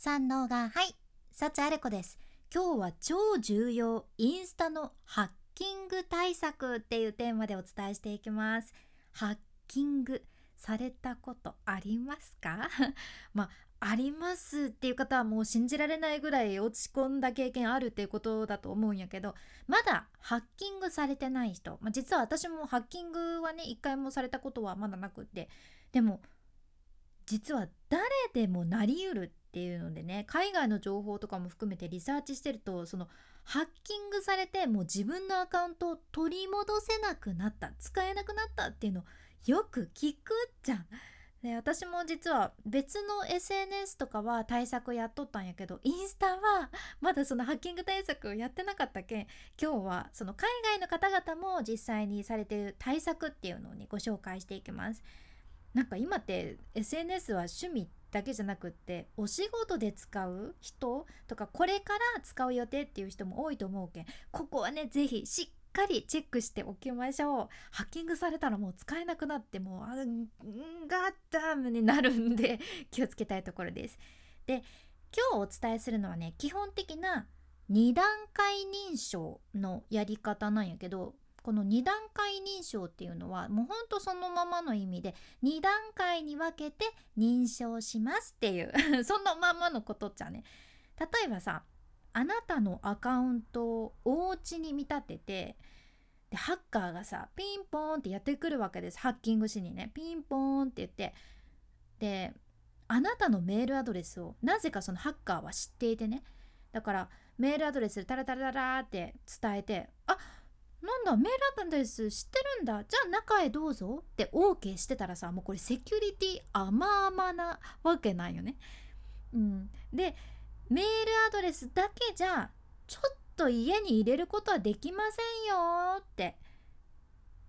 三能がはい幸あれ子です。今日は超重要インスタのハッキング対策っていうテーマでお伝えしていきます。ハッキングされたことありますか？まあありますっていう方はもう信じられないぐらい落ち込んだ経験あるっていうことだと思うんやけどまだハッキングされてない人、まあ、実は私もハッキングはね一回もされたことはまだなくってでも実は誰でもなりうるっていうのでね海外の情報とかも含めてリサーチしてるとそのハッキングされてもう自分のアカウントを取り戻せなくなった使えなくなったっていうのよく聞くじゃん。で私も実は別の SNS とかは対策やっとったんやけどインスタはまだそのハッキング対策をやってなかったけん今日はその海外の方々も実際にされてる対策っていうのをねご紹介していきます。なんか今って SNS は趣味だけじゃなくってお仕事で使う人とかこれから使う予定っていう人も多いと思うけんここはね是非しっかりチェックしておきましょう。ハッキングされたらもう使えなくなってもうあんガッダムになるんで 気をつけたいところです。で今日お伝えするのはね基本的な2段階認証のやり方なんやけどこの2段階認証っていうのはもうほんとそのままの意味で2段階に分けて認証しますっていう そのままのことっちゃね。例えばさあなたのアカウントをお家に見立ててでハッカーがさピンポーンってやってくるわけです。ハッキングしにね。ピンポーンって言って。であなたのメールアドレスをなぜかそのハッカーは知っていてね。だからメールアドレスでタラタラタラって伝えてあなんだメールアドレス知ってるんだ。じゃあ中へどうぞ。って OK してたらさもうこれセキュリティ甘々なわけないよね。うん、でメールアドレスだけじゃちょっと家に入れることはできませんよって。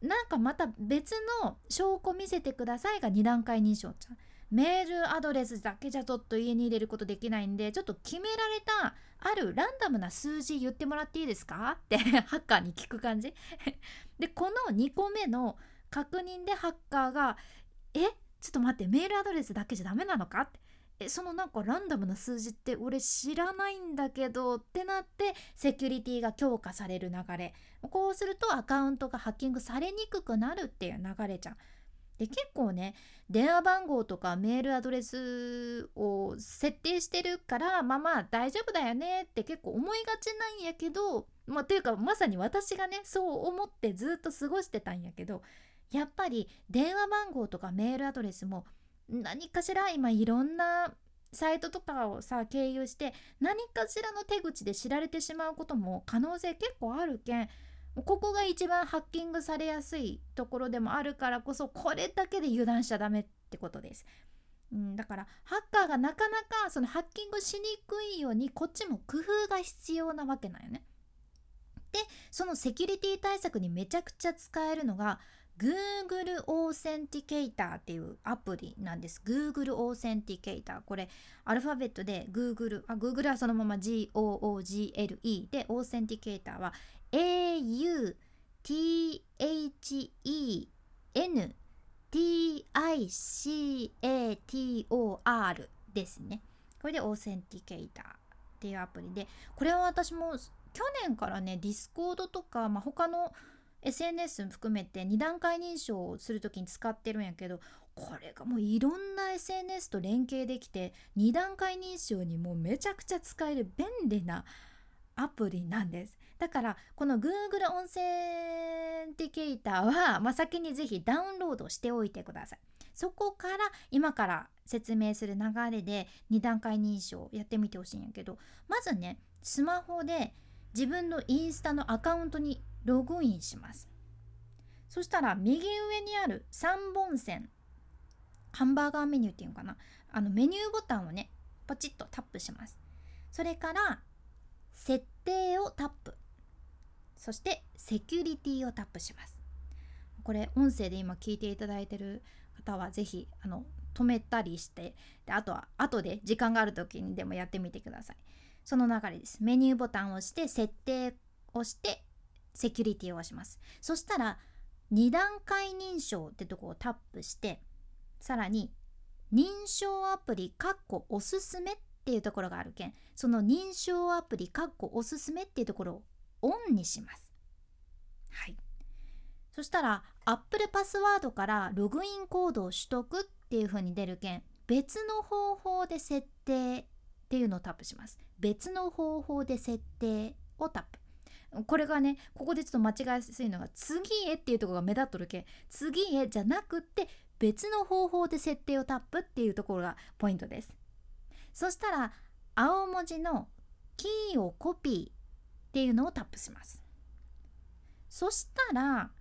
なんかまた別の証拠見せてくださいが2段階認証じゃん。メールアドレスだけじゃちょっと家に入れることできないんでちょっと決められたあるランダムな数字言ってもらっていいですか？ってハッカーに聞く感じ。でこの2個目の確認でハッカーが「え？ちょっと待ってメールアドレスだけじゃダメなのか?」ってえそのなんかランダムな数字って俺知らないんだけどってなってセキュリティが強化される流れ。こうするとアカウントがハッキングされにくくなるっていう流れじゃん。で結構ね電話番号とかメールアドレスを設定してるからまあまあ大丈夫だよねって結構思いがちなんやけどまあというかまさに私がねそう思ってずっと過ごしてたんやけどやっぱり電話番号とかメールアドレスも何かしら今いろんなサイトとかをさ経由して何かしらの手口で知られてしまうことも可能性結構あるけんここが一番ハッキングされやすいところでもあるからこそこれだけで油断しちゃダメってことです。うん、だからハッカーがなかなかそのハッキングしにくいようにこっちも工夫が必要なわけなんよね。でそのセキュリティ対策にめちゃくちゃ使えるのが Google オーセンティケーターっていうアプリなんです。Google オーセンティケーター。これアルファベットで Google、あ Google はそのまま GOOGLE で Authenticator は A-U-T-H-E-N-T-I-C-A-T-O-R ですね。これで Authenticator っていうアプリで、これは私も去年からね、 Discord とか、まあ、他の SNS 含めて2段階認証をする時に使ってるんやけどこれがもういろんな SNS と連携できて2段階認証にもうめちゃくちゃ使える便利なアプリなんです。だからこの Google 音声ティケーターは、まあ、先にぜひダウンロードしておいてください。そこから今から説明する流れで2段階認証やってみてほしいんやけどまずねスマホで自分のインスタのアカウントにログインします。そしたら右上にある3本線ハンバーガーメニューっていうのかな？あのメニューボタンをねポチッとタップします。それから設定をタップ。そしてセキュリティをタップします。これ音声で今聞いていただいてる方は是非あの止めたりしてであとは後で時間がある時にでもやってみてください。その流れです。メニューボタンを押して設定をしてセキュリティをします。そしたら2段階認証ってとこをタップしてさらに認証アプリかっこおすすめっていうところがあるけんその認証アプリかっこおすすめっていうところをオンにします。はい。そしたら Apple パスワードからログインコードを取得っていう風に出るけん別の方法で設定っていうのをタップします。別の方法で設定をタップ。これがねここでちょっと間違いやすいのが次へっていうところが目立っとるけ次へじゃなくって別の方法で設定をタップっていうところがポイントです。そしたら青文字のキーをコピーっていうのをタップします。そしたら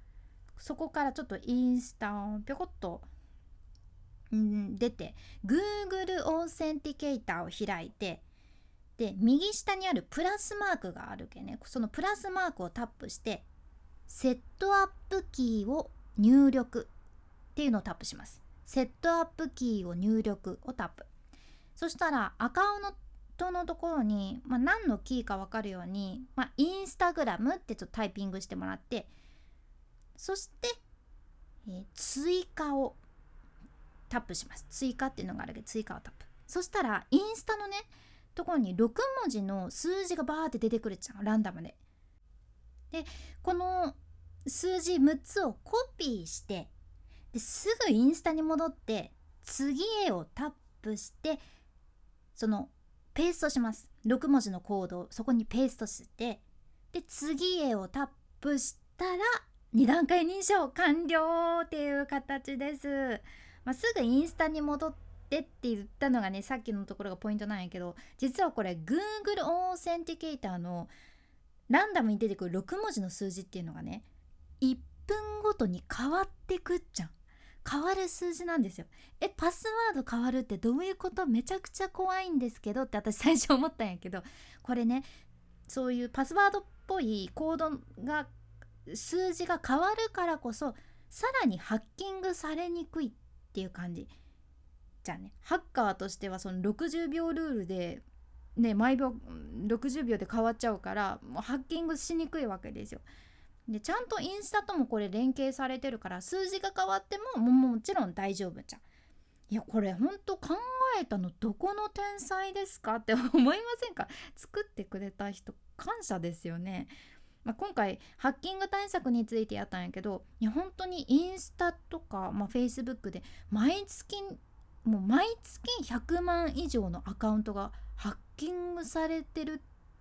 そこからちょっとインスタをぴょこっと飛んで Google オーセンティケーターを開いてで右下にあるプラスマークがあるけね。そのプラスマークをタップしてセットアップキーを入力っていうのをタップします。セットアップキーを入力をタップ。そしたらアカウントのところに、まあ、何のキーか分かるように、まあ、 Instagram ってちょっとタイピングしてもらってそして、えー、追加をタップします。追加っていうのがあるけど追加をタップ。そしたらインスタのねところに6文字の数字がバーって出てくるじゃんランダムで。でこの数字6つをコピーしてですぐインスタに戻って次へをタップしてそのペーストします。6文字のコードをそこにペーストしてで次へをタップしたら2段階認証完了っていう形です、まあ、すぐインスタに戻ってって言ったのがねさっきのところがポイントなんやけど実はこれ Google オーセンティケーターのランダムに出てくる6文字の数字っていうのがね1分ごとに変わってくっちゃん変わる数字なんですよ。えパスワード変わるってどういうこと？めちゃくちゃ怖いんですけどって私最初思ったんやけどこれねそういうパスワードっぽいコードが数字が変わるからこそさらにハッキングされにくいっていう感じ。じゃあねハッカーとしてはその60秒ルールでね毎秒60秒で変わっちゃうからもうハッキングしにくいわけですよ。でちゃんとインスタともこれ連携されてるから数字が変わってももちろん大丈夫じゃん。いやこれほんと考えたのどこの天才ですか？って思いませんか？作ってくれた人感謝ですよね。まあ、今回ハッキング対策についてやったんやけどいや本当にインスタとか、まあ、Facebook で毎月もう毎月100万以上のアカウントがハッキングされてるっ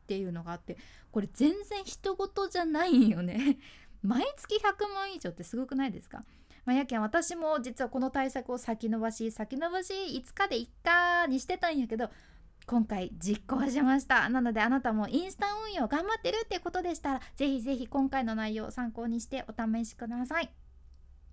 ていうのがあってこれ全然人事じゃないよね。毎月100万以上ってすごくないですか？まあ、やけん私も実はこの対策を先延ばし先延ばし5日でいっかにしてたんやけど今回実行しました。なのであなたもインスタ運用頑張ってるってことでしたらぜひぜひ今回の内容を参考にしてお試しください。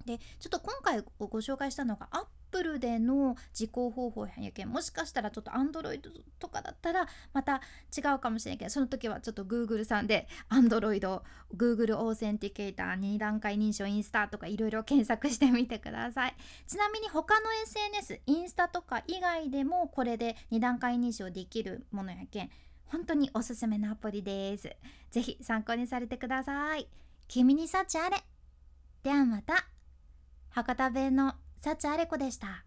でちょっと今回ご紹介したのがアップルでの実行方法やけんもしかしたらちょっと Android とかだったらまた違うかもしれんけどその時はちょっと Google さんで Android Google オーセンティケーター2段階認証インスタとかいろいろ検索してみてください。ちなみに他の SNS インスタとか以外でもこれで2段階認証できるものやけん本当におすすめのアプリです。ぜひ参考にされてください。君に幸あれ。ではまた。博多弁の幸あれ子でした。